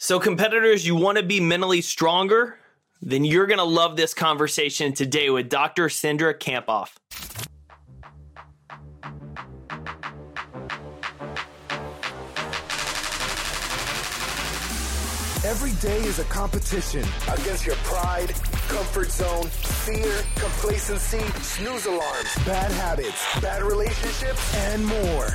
So, competitors, you want to be mentally stronger? Then you're going to love this conversation today with Dr. Cindra Kamphoff. Every day is a competition against your pride, comfort zone, fear, complacency, snooze alarms, bad habits, bad relationships, and more.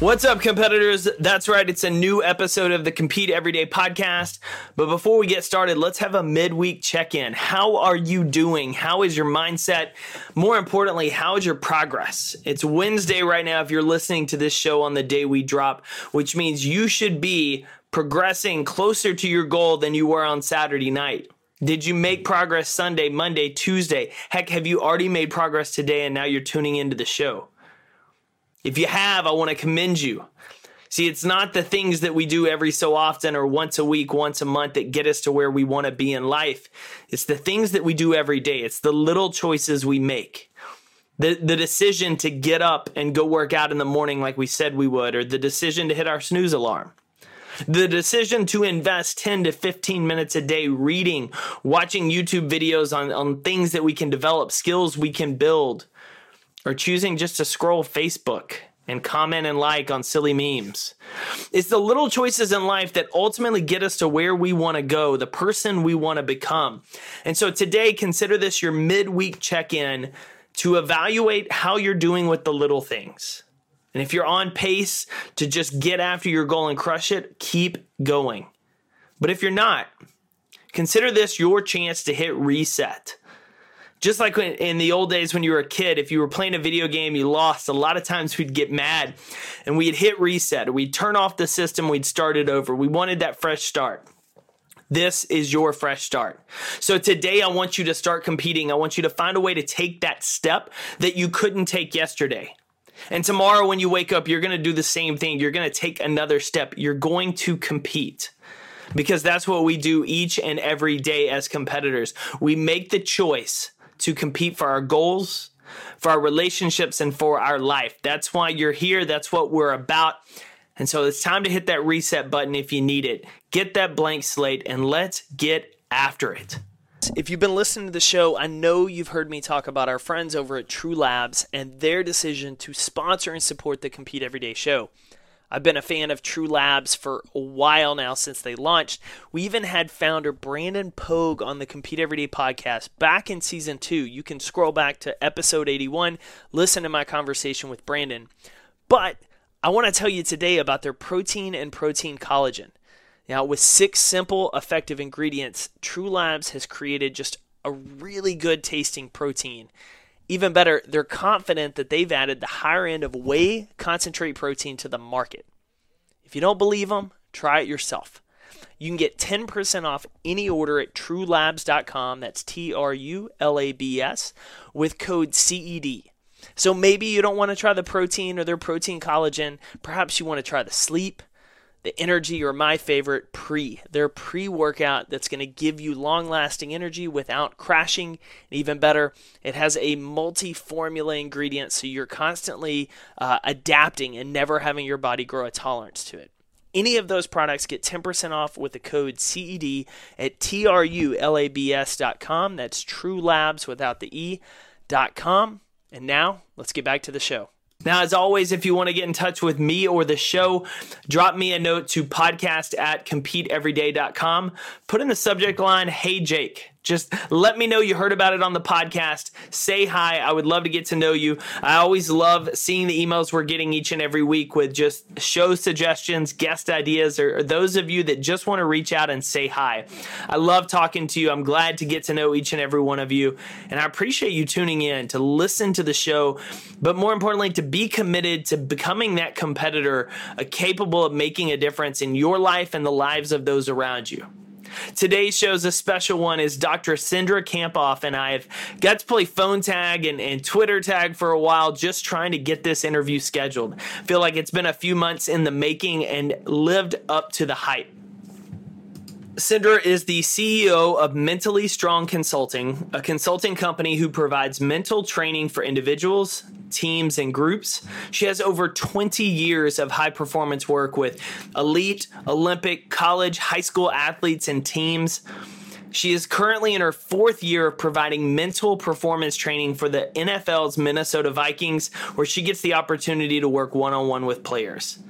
What's up, competitors? That's right, it's a new episode of the Compete Everyday podcast. But before we get started, let's have a midweek check in. How are you doing? How is your mindset? More importantly, how is your progress? It's Wednesday right now if you're listening to this show on the day we drop, which means you should be progressing closer to your goal than you were on Saturday night. Did you make progress Sunday, Monday, Tuesday? Heck, have you already made progress today and now you're tuning into the show? If you have, I want to commend you. See, it's not the things that we do every so often or once a week, once a month that get us to where we want to be in life. It's the things that we do every day. It's the little choices we make. The, the decision to get up and go work out in the morning like we said we would, or the decision to hit our snooze alarm. The decision to invest 10 to 15 minutes a day reading, watching YouTube videos on, on things that we can develop, skills we can build, or choosing just to scroll Facebook and comment and like on silly memes. It's the little choices in life that ultimately get us to where we want to go, the person we want to become. And so today, consider this your midweek check in to evaluate how you're doing with the little things. And if you're on pace to just get after your goal and crush it, keep going. But if you're not, consider this your chance to hit reset just like when, in the old days when you were a kid, if you were playing a video game, you lost, a lot of times we'd get mad and we'd hit reset we'd turn off the system, we'd start it over. We wanted that fresh start. This is your fresh start. So today I want you to start competing. I want you to find a way to take that step that you couldn't take yesterday. And tomorrow when you wake up, you're going to do the same thing. You're going to take another step. You're going to compete because that's what we do each and every day as competitors. We make the choice to compete for our goals, for our relationships, and for our life. That's why you're here. That's what we're about. And so it's time to hit that reset button if you need it. Get that blank slate and let's get after it. If you've been listening to the show, I know you've heard me talk about our friends over at True Labs and their decision to sponsor and support the Compete Everyday show. I've been a fan of True Labs for a while now since they launched. We even had founder Brandon Pogue on the Compete Everyday podcast back in season two. You can scroll back to episode 81, listen to my conversation with Brandon. But I want to tell you today about their protein and protein collagen. Now, with six simple, effective ingredients, True Labs has created just a really good tasting protein even better, they're confident that they've added the higher end of whey concentrate protein to the market. If you don't believe them, try it yourself. You can get 10% off any order at trulabs.com. That's T R U L A B S with code CED. So maybe you don't want to try the protein or their protein collagen. Perhaps you want to try the sleep, the energy or my favorite pre their pre-workout that's going to give you long-lasting energy without crashing and even better it has a multi-formula ingredient so you're constantly uh, adapting and never having your body grow a tolerance to it any of those products get 10% off with the code CED at trulabs.com. That's True Labs without the E.com. And now let's get back to the show. Now, as always, if you want to get in touch with me or the show, drop me a note to podcast at competeeveryday.com. Put in the subject line, Hey Jake. Just let me know you heard about it on the podcast. Say hi. I would love to get to know you. I always love seeing the emails we're getting each and every week with just show suggestions, guest ideas, or, those of you that just want to reach out and say hi. I love talking to you. I'm glad to get to know each and every one of you. And I appreciate you tuning in to listen to the show, but more importantly, to be committed to becoming that competitor uh, capable of making a difference in your life and the lives of those around you. Today's show is a special one is Dr. Cindra Kamphoff and I have got to play phone tag and, and Twitter tag for a while just trying to get this interview scheduled. Feel like it's been a few months in the making and lived up to the hype. Cindra is the CEO of Mentally Strong Consulting, a consulting company who provides mental training for individuals, teams, and groups. She has over 20 years of high performance work with elite, Olympic, college, high school athletes, and teams. She is currently in her fourth year of providing mental performance training for the NFL's Minnesota Vikings, where she gets the opportunity to work one on one with players.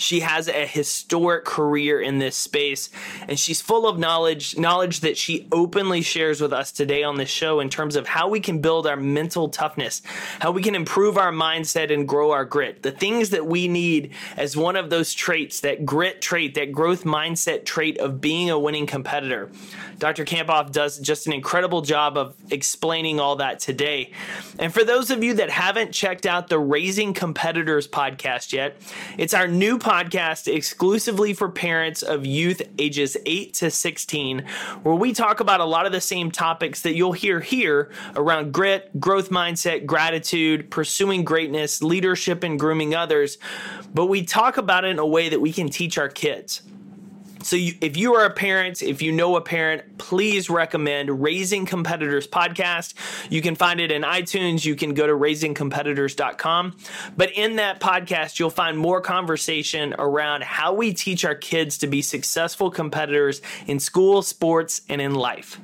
She has a historic career in this space, and she's full of knowledge, knowledge that she openly shares with us today on the show in terms of how we can build our mental toughness, how we can improve our mindset and grow our grit. The things that we need as one of those traits, that grit trait, that growth mindset trait of being a winning competitor. Dr. Kamphoff does just an incredible job of explaining all that today. And for those of you that haven't checked out the Raising Competitors podcast yet, it's our new podcast podcast exclusively for parents of youth ages 8 to 16, where we talk about a lot of the same topics that you'll hear here around grit, growth mindset, gratitude, pursuing greatness, leadership, and grooming others. But we talk about it in a way that we can teach our kids. So, you, if you are a parent, if you know a parent, please recommend Raising Competitors podcast. You can find it in iTunes. You can go to raisingcompetitors.com. But in that podcast, you'll find more conversation around how we teach our kids to be successful competitors in school, sports, and in life.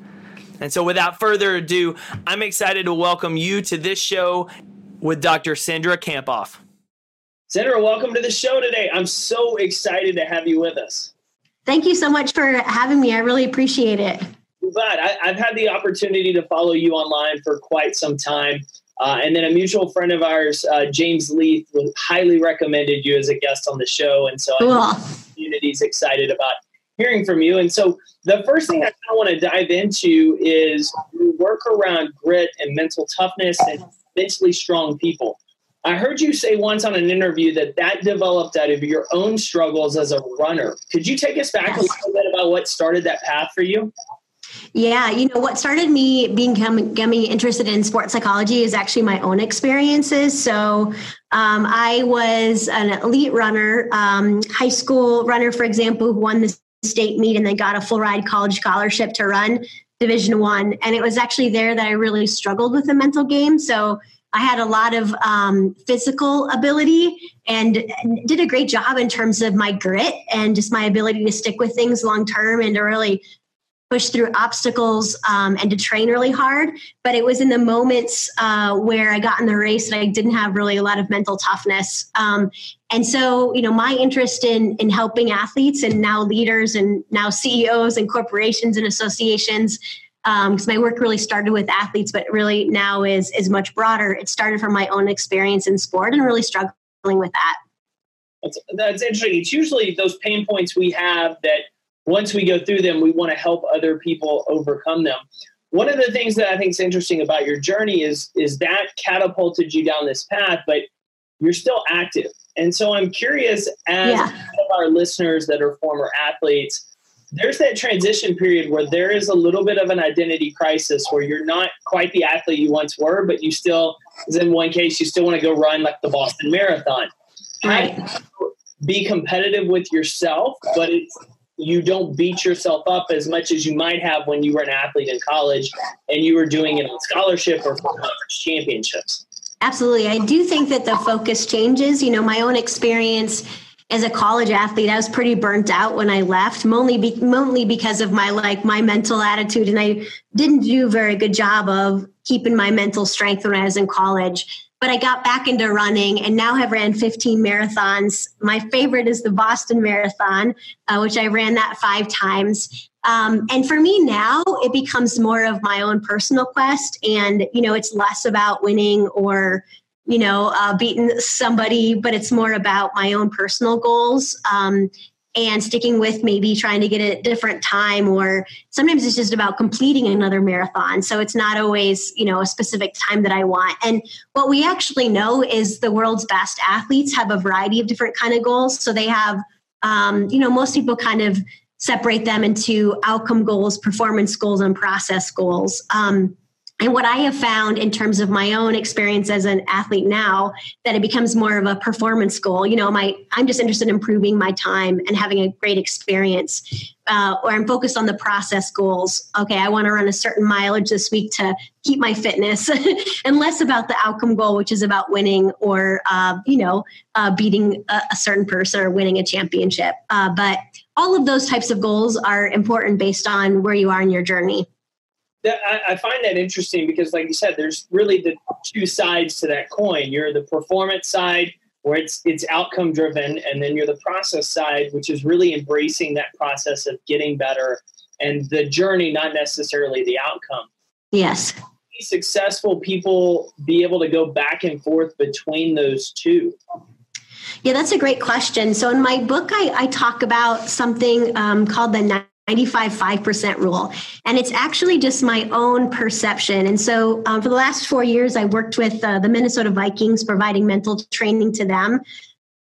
And so, without further ado, I'm excited to welcome you to this show with Dr. Cindra Kamphoff Cindra, welcome to the show today. I'm so excited to have you with us. Thank you so much for having me. I really appreciate it. But I, have had the opportunity to follow you online for quite some time. Uh, and then a mutual friend of ours, uh, James Leith, highly recommended you as a guest on the show. And so cool. the community's excited about hearing from you. And so the first thing I kind of want to dive into is work around grit and mental toughness and mentally strong people. I heard you say once on an interview that that developed out of your own struggles as a runner. Could you take us back yes. a little bit about what started that path for you? Yeah, you know what started me being becoming interested in sports psychology is actually my own experiences. So um, I was an elite runner, um, high school runner, for example, who won the state meet and then got a full ride college scholarship to run Division One. And it was actually there that I really struggled with the mental game. So I had a lot of um, physical ability and did a great job in terms of my grit and just my ability to stick with things long term and to really push through obstacles um, and to train really hard. But it was in the moments uh, where I got in the race that I didn't have really a lot of mental toughness. Um, and so, you know, my interest in in helping athletes and now leaders and now CEOs and corporations and associations because um, my work really started with athletes, but really now is is much broader. It started from my own experience in sport and really struggling with that. That's, that's interesting. It's usually those pain points we have that once we go through them, we want to help other people overcome them. One of the things that I think is interesting about your journey is is that catapulted you down this path, but you're still active. And so I'm curious, as yeah. our listeners that are former athletes, there's that transition period where there is a little bit of an identity crisis where you're not quite the athlete you once were, but you still, as in one case, you still want to go run like the Boston Marathon. Right. Be competitive with yourself, but it's you don't beat yourself up as much as you might have when you were an athlete in college and you were doing it on scholarship or for conference championships. Absolutely. I do think that the focus changes. You know, my own experience as a college athlete, I was pretty burnt out when I left, mainly, be, mainly because of my like my mental attitude, and I didn't do a very good job of keeping my mental strength when I was in college. But I got back into running and now have ran 15 marathons. My favorite is the Boston Marathon, uh, which I ran that five times. Um, and for me now, it becomes more of my own personal quest, and you know, it's less about winning or you know, uh, beating somebody, but it's more about my own personal goals um, and sticking with maybe trying to get a different time, or sometimes it's just about completing another marathon. So it's not always, you know, a specific time that I want. And what we actually know is the world's best athletes have a variety of different kind of goals. So they have, um, you know, most people kind of separate them into outcome goals, performance goals, and process goals. Um, and what I have found in terms of my own experience as an athlete now, that it becomes more of a performance goal. You know, my I'm just interested in improving my time and having a great experience. Uh, or I'm focused on the process goals. Okay, I want to run a certain mileage this week to keep my fitness, and less about the outcome goal, which is about winning or uh, you know uh, beating a, a, certain person or winning a championship. Uh, but all of those types of goals are important based on where you are in your journey. I, I find that interesting because, like you said, there's really the two sides to that coin. You're the performance side, where it's it's outcome driven, and then you're the process side, which is really embracing that process of getting better and the journey, not necessarily the outcome. Yes. Successful people be able to go back and forth between those two. Yeah, that's a great question. So in my book, I, I talk about something um, called the 95 5% rule. And it's actually just my own perception. And so um, for the last four years, I worked with uh, the Minnesota Vikings, providing mental training to them.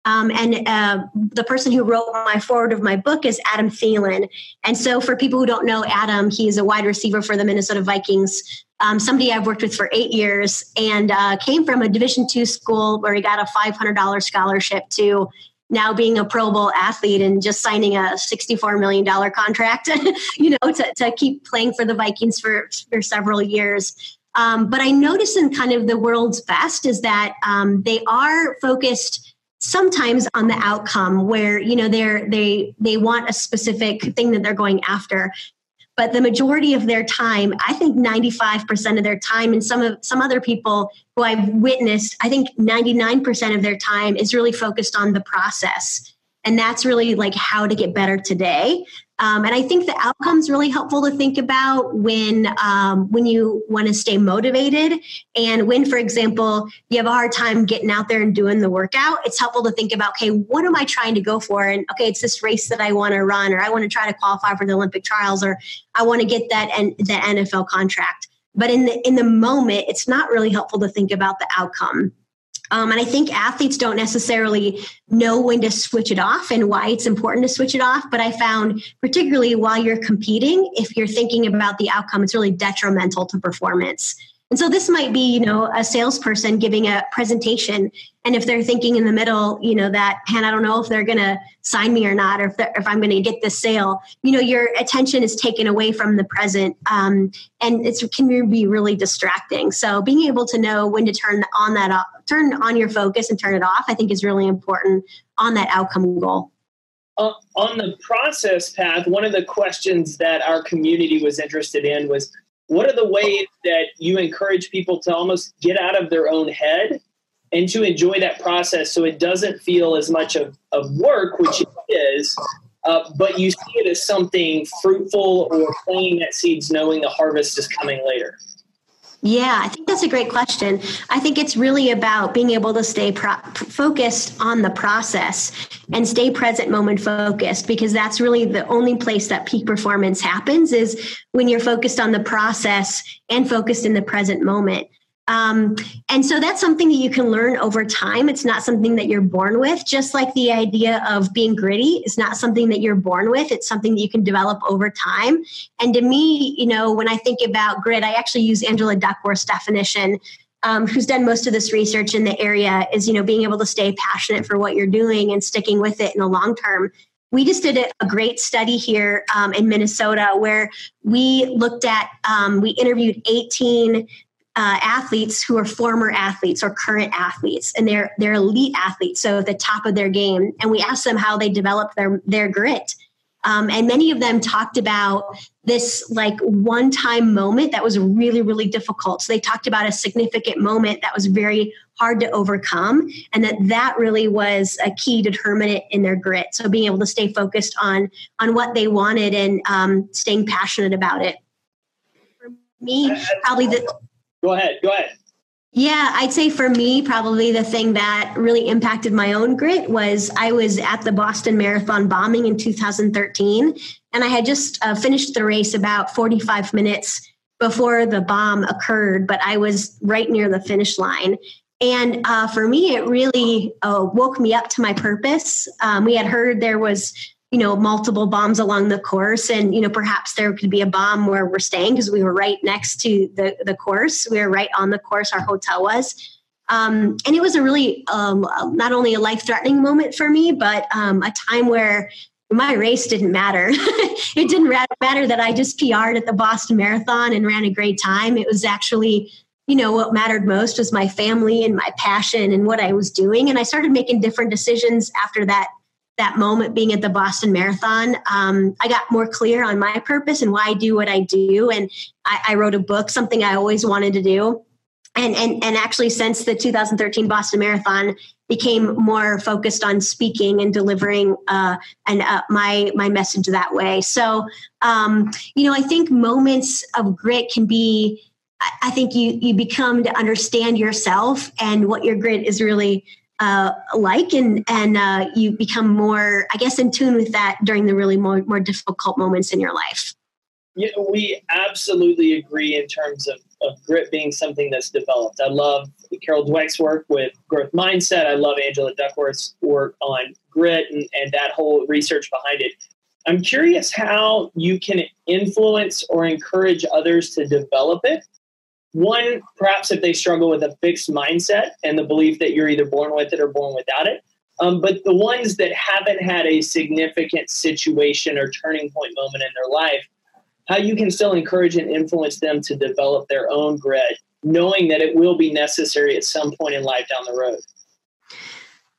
Um, and uh, the person who wrote my foreword of my book is Adam Thielen. And so, for people who don't know Adam, he's a wide receiver for the Minnesota Vikings. Um, somebody I've worked with for eight years, and uh, came from a Division two school where he got a $500 scholarship to now being a Pro Bowl athlete and just signing a $64 million contract, you know, to, to keep playing for the Vikings for, for several years. Um, but I notice in kind of the world's best is that um, they are focused sometimes on the outcome where you know they're they they want a specific thing that they're going after but the majority of their time i think 95% of their time and some of some other people who i've witnessed i think 99% of their time is really focused on the process. And that's really like how to get better today um, and I think the outcome's really helpful to think about when um, when you want to stay motivated and when, for example, you have a hard time getting out there and doing the workout. It's helpful to think about, okay, what am I trying to go for? And okay, it's this race that I want to run, or I want to try to qualify for the Olympic trials, or I want to get that and the NFL contract. But in the in the moment, it's not really helpful to think about the outcome. Um, and I think athletes don't necessarily know when to switch it off and why it's important to switch it off. But I found, particularly while you're competing, if you're thinking about the outcome, it's really detrimental to performance. And so this might be, you know, a salesperson giving a presentation. And if they're thinking in the middle, you know, that, and I don't know if they're going to sign me or not, or if, if I'm going to get this sale, you know, your attention is taken away from the present. Um, and it can be really distracting. So being able to know when to turn on that off, turn on your focus and turn it off, I think is really important on that outcome goal. Uh, on the process path, one of the questions that our community was interested in was what are the ways that you encourage people to almost get out of their own head and to enjoy that process so it doesn't feel as much of, of work, which it is, uh, but you see it as something fruitful or planting that seeds knowing the harvest is coming later? Yeah, I think that's a great question. I think it's really about being able to stay pro- focused on the process and stay present moment focused because that's really the only place that peak performance happens is when you're focused on the process and focused in the present moment. Um, and so that's something that you can learn over time. It's not something that you're born with, just like the idea of being gritty is not something that you're born with. It's something that you can develop over time. And to me, you know, when I think about grit, I actually use Angela Duckworth's definition. Um, who's done most of this research in the area is you know being able to stay passionate for what you're doing and sticking with it in the long term we just did a, great study here um, in Minnesota where we looked at, um, we interviewed 18 uh, athletes who are former athletes or current athletes, and they're they're elite athletes, so at the top of their game. And we asked them how they developed their their grit. Um, and many of them talked about this like one time moment that was really, really difficult. So they talked about a significant moment that was very hard to overcome, and that that really was a key determinant in their grit. So being able to stay focused on on what they wanted and um, staying passionate about it. For me, probably the Go ahead. Go ahead. Yeah, I'd say for me, probably the thing that really impacted my own grit was I was at the Boston Marathon bombing in 2013, and I had just uh, finished the race about 45 minutes before the bomb occurred, but I was right near the finish line. And uh, for me, it really uh, woke me up to my purpose. Um, we had heard there was you know, multiple bombs along the course. And, you know, perhaps there could be a bomb where we're staying because we were right next to the, the course. We were right on the course, our hotel was. Um, and it was a really, um, not only a life threatening moment for me, but um, a time where my race didn't matter. it didn't matter that I just PR'd at the Boston Marathon and ran a great time. It was actually, you know, what mattered most was my family and my passion and what I was doing. And I started making different decisions after that that moment being at the Boston Marathon, um, I got more clear on my purpose and why I do what I do. And I, I, wrote a book, something I always wanted to do. And, and, and actually, since the 2013 Boston Marathon, became more focused on speaking and delivering uh, and uh, my my message that way. So, um, you know, I think moments of grit can be. I think you you become to understand yourself and what your grit is really uh, like and and uh, you become more i guess in tune with that during the really more, more difficult moments in your life yeah, we absolutely agree in terms of, of grit being something that's developed. I love Carol Dweck's work with growth mindset. I love Angela Duckworth's work on grit and, and that whole research behind it. I'm curious how you can influence or encourage others to develop it one, perhaps if they struggle with a fixed mindset and the belief that you're either born with it or born without it. Um, but the ones that haven't had a significant situation or turning point moment in their life, how you can still encourage and influence them to develop their own grit, knowing that it will be necessary at some point in life down the road.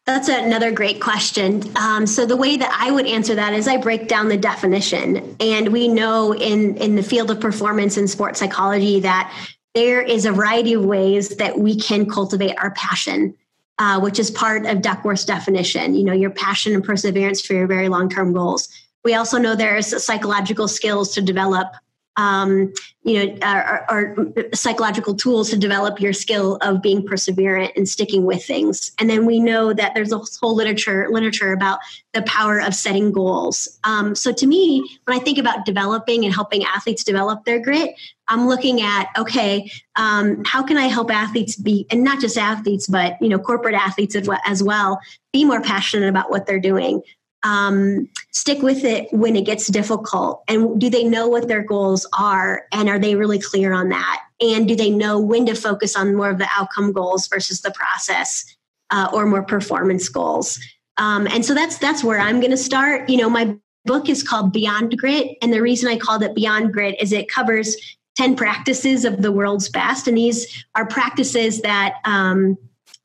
That's another great question. Um, so the way that I would answer that is I break down the definition, and we know in in the field of performance and sports psychology that there is a variety of ways that we can cultivate our passion, uh, which is part of Duckworth's definition. You know, your passion and perseverance for your very long term goals. We also know there's psychological skills to develop um, you know, are, psychological tools to develop your skill of being perseverant and sticking with things. And then we know that there's a whole literature literature about the power of setting goals. Um, so to me, when I think about developing and helping athletes develop their grit, I'm looking at okay, um, how can I help athletes be, and not just athletes, but you know, corporate athletes as well, be more passionate about what they're doing um, stick with it when it gets difficult? And do they know what their goals are? And are they really clear on that? And do they know when to focus on more of the outcome goals versus the process uh, or more performance goals? Um, and so that's that's where I'm going to start. You know, my book is called Beyond Grit, and the reason I called it Beyond Grit is it covers 10 practices of the world's best, and these are practices that um,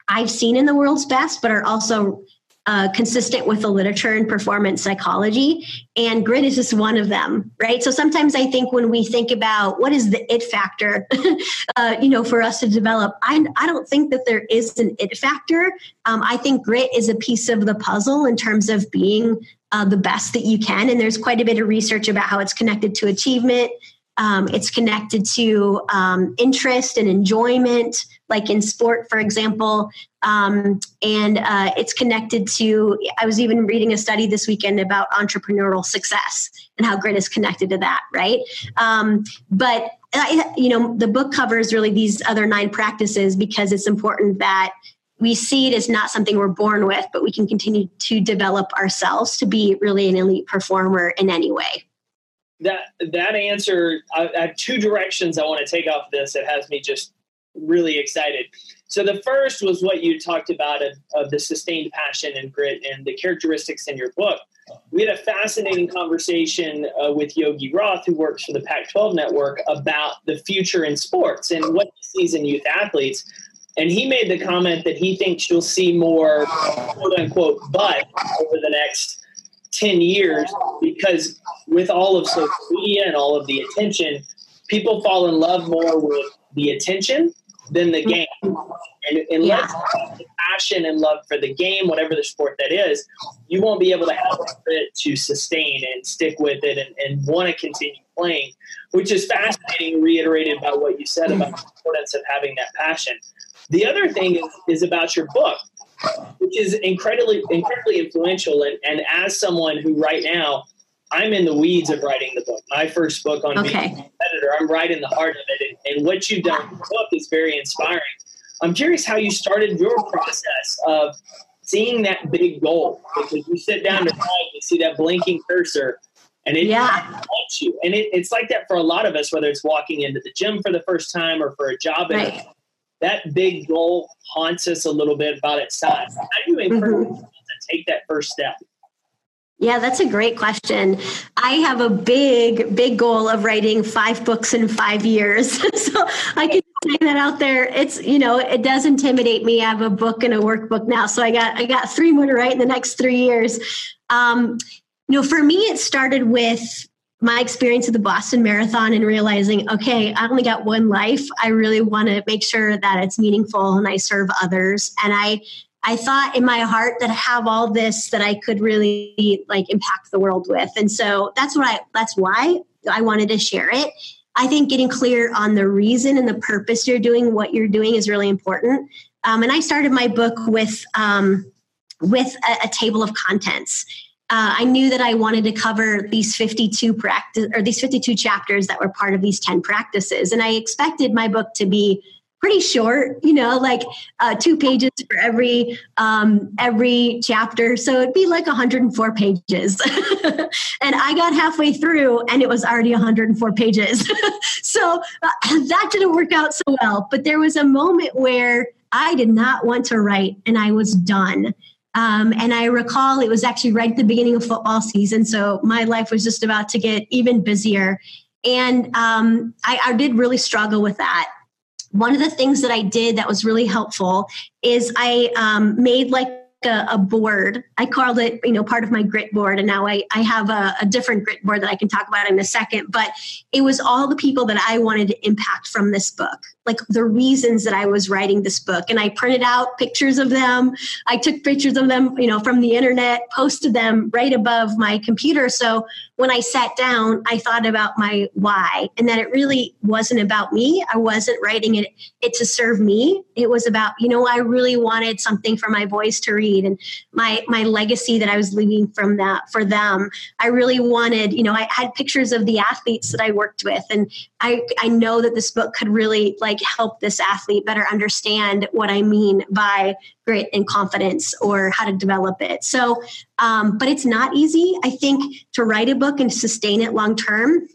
I've seen in the world's best, but are also uh, consistent with the literature in performance psychology. And grit is just one of them, right? So sometimes I think when we think about what is the it factor, uh, you know, for us to develop, I, I don't think that there is an it factor. Um, I think grit is a piece of the puzzle in terms of being uh, the best that you can. And there's quite a bit of research about how it's connected to achievement. Um, it's connected to um, interest and enjoyment, like in sport, for example. Um, and uh, it's connected to, I was even reading a study this weekend about entrepreneurial success and how grit is connected to that, right? Um, but, I, you know, the book covers really these other nine practices because it's important that we see it as not something we're born with, but we can continue to develop ourselves to be really an elite performer in any way that that answer I, I, have two directions i want to take off this that has me just really excited. So the first was what you talked about of, of, the sustained passion and grit and the characteristics in your book. We had a fascinating conversation uh, with yogi roth who works for the pac 12 network about the future in sports and what he sees in youth athletes. And he made the comment that he thinks you'll see more quote unquote but over the next 10 years because with all of social media and all of the attention, people fall in love more with the attention than the mm-hmm. game. And unless yeah. passion and love for the game, whatever the sport that is, you won't be able to have grit to sustain and stick with it and, and want to continue playing, which is fascinating, reiterated by what you said about the importance of having that passion. The other thing is, is about your book which is incredibly incredibly influential. And, and as someone who right now I'm in the weeds of writing the book. My first book on okay. being a competitor. I'm right in the heart of it. And, and what you've done in the book is very inspiring. I'm curious how you started your process of seeing that big goal because you sit down to write, you see that blinking cursor, and it Yeah. haunts you. And it, it's like that for a lot of us, whether it's walking into the gym for the first time or for a job. interview. Right. That big goal haunts us a little bit about its size. How do you encourage Mhm. people to take that first step? Yeah, that's a great question. I have a big, big goal of writing five books in five years. so I can say that out there. It's you know, it does intimidate me. I have a book and a workbook now, so I got I got three more to write in the next three years. Um, you know, for me, it started with my experience at the Boston Marathon and realizing, okay, I only got one life. I really want to make sure that it's meaningful and I serve others. And I I thought in my heart that I have all this that I could really like impact the world with. And so that's what I that's why I wanted to share it. I think getting clear on the reason and the purpose you're doing what you're doing is really important. Um, and I started my book with um, with a, a table of contents. Uh, I knew that I wanted to cover these 52 practice or these 52 chapters that were part of these 10 practices, and I expected my book to be pretty short. You know, like uh, two pages for every um, every chapter, so it'd be like 104 pages. and I got halfway through, and it was already 104 pages. so uh, that didn't work out so well. But there was a moment where I did not want to write, and I was done. Um, and I recall it was actually right at the beginning of football season. So my life was just about to get even busier. And um, I, I did really struggle with that. One of the things that I did that was really helpful is I um, made like a, a board. I called it, you know, part of my grit board. And now I, I have a, a different grit board that I can talk about in a second. But it was all the people that I wanted to impact from this book, like the reasons that I was writing this book. And I printed out pictures of them. I took pictures of them, you know, from the internet, posted them right above my computer. So when I sat down, I thought about my why and that it really wasn't about me. I wasn't writing it, it to serve me. It was about, you know, I really wanted something for my boys to read and my my legacy that I was leaving from that for them. I really wanted, you know, I had pictures of the athletes that I worked with and I I know that this book could really like help this athlete better understand what I mean by grit and confidence or how to develop it. So, um, but it's not easy. I think to write a book and sustain it long term,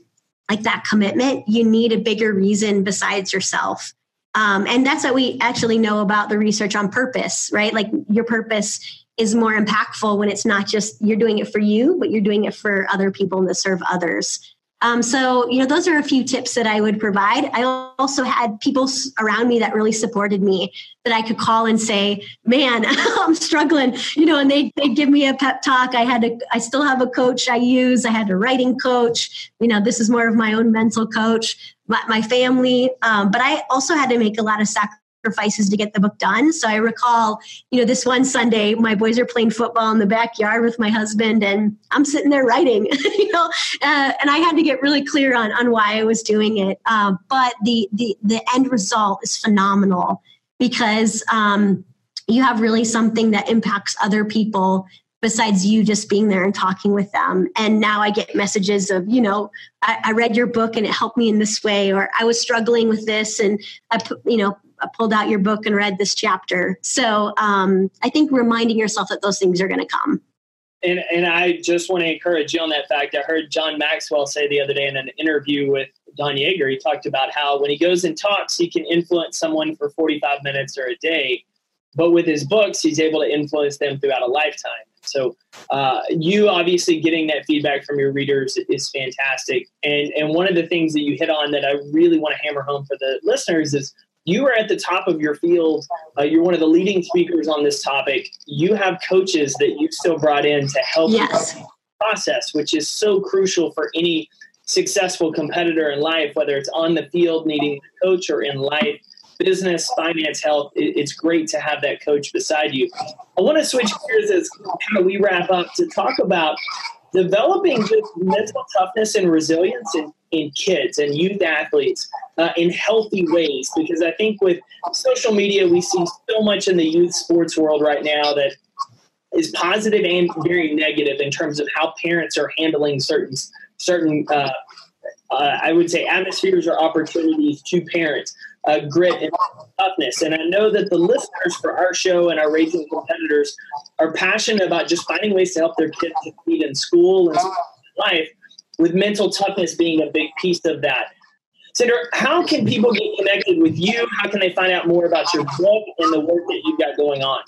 like that commitment, you need a bigger reason besides yourself. Um, and that's what we actually know about the research on purpose, right? Like your purpose is more impactful when it's not just you're doing it for you, but you're doing it for other people and to serve others. Um, so, you know, those are a few tips that I would provide. I also had people around me that really supported me that I could call and say, man, I'm struggling, you know, and they, they give me a pep talk. I had to, I still have a coach I use. I had a writing coach, you know, this is more of my own mental coach, my, my family. Um, but I also had to make a lot of sacrifices to get the book done. So I recall, you know, this one Sunday, my boys are playing football in the backyard with my husband and I'm sitting there writing, you know, uh, and I had to get really clear on, on why I was doing it. Uh, but the, the, the end result is phenomenal because um, you have really something that impacts other people besides you just being there and talking with them. And now I get messages of, you know, I, I read your book and it helped me in this way, or I was struggling with this and I, pu- you know, pulled out your book and read this chapter. So um, I think reminding yourself that those things are going to come. And, and I just want to encourage you on that fact. I heard John Maxwell say the other day in an interview with Don Yaeger, he talked about how when he goes and talks, he can influence someone for 45 minutes or a day. But with his books, he's able to influence them throughout a lifetime. So uh, you obviously getting that feedback from your readers is fantastic. And, and one of the things that you hit on that I really want to hammer home for the listeners is you are at the top of your field. Uh, you're one of the leading speakers on this topic. You have coaches that you've still brought in to help Yes. you process, which is so crucial for any successful competitor in life, whether it's on the field needing a coach or in life, business, finance, health. It, it's great to have that coach beside you. I want to switch gears as kind of we wrap up to talk about developing just mental toughness and resilience in, in kids and youth athletes uh, in healthy ways. Because I think with social media, we see so much in the youth sports world right now that is positive and very negative in terms of how parents are handling certain certain uh, uh, I would say, atmospheres or opportunities to parents, uh, grit and toughness. And I know that the listeners for our show and our Raising Competitors are passionate about just finding ways to help their kids succeed in school and life, with mental toughness being a big piece of that. Cindra, how can people get connected with you? How can they find out more about your book and the work that you've got going on?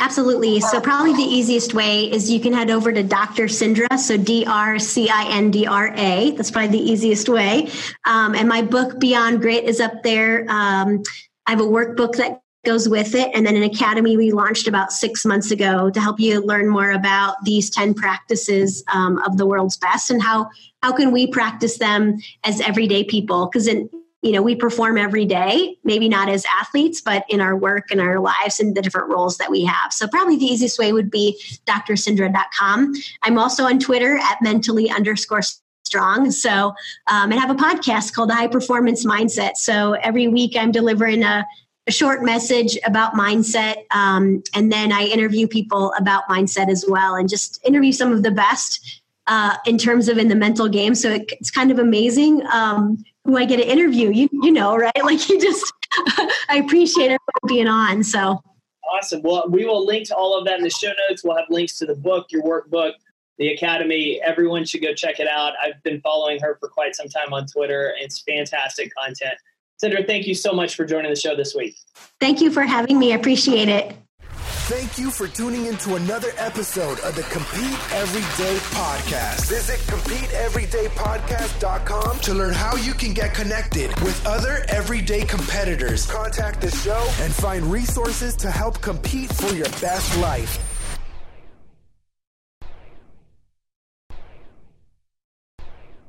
Absolutely. So, probably the easiest way is you can head over to Dr. Cindra, so D R C I N D R A. That's probably the easiest way. Um, and my book, Beyond Grit, is up there. Um, I have a workbook that goes with it, and then an academy we launched about six months ago to help you learn more about these 10 practices um, of the world's best and how, how can we practice them as everyday people. Because in you know we perform every day maybe not as athletes but in our work and our lives and the different roles that we have. So probably the easiest way would be drcindra.com i'm also on twitter at mentally underscore strong. So um, and have a podcast called the high performance mindset. So every week i'm delivering a, a short message about mindset um, and then i interview people about mindset as well and just interview some of the best uh, in terms of in the mental game so it, it's kind of amazing um, who I get to interview. You you know, right? Like you just I appreciate everyone being on. So awesome. Well, we will link to all of that in the show notes. We'll have links to the book, your workbook, the academy. Everyone should go check it out. I've been following her for quite some time on Twitter. It's fantastic content. Cindra, thank you so much for joining the show this week. Thank you for having me. I appreciate it. Thank you for tuning in to another episode of the Compete Everyday Podcast. Visit CompeteEverydayPodcast.com to learn how you can get connected with other everyday competitors, contact the show, and find resources to help compete for your best life.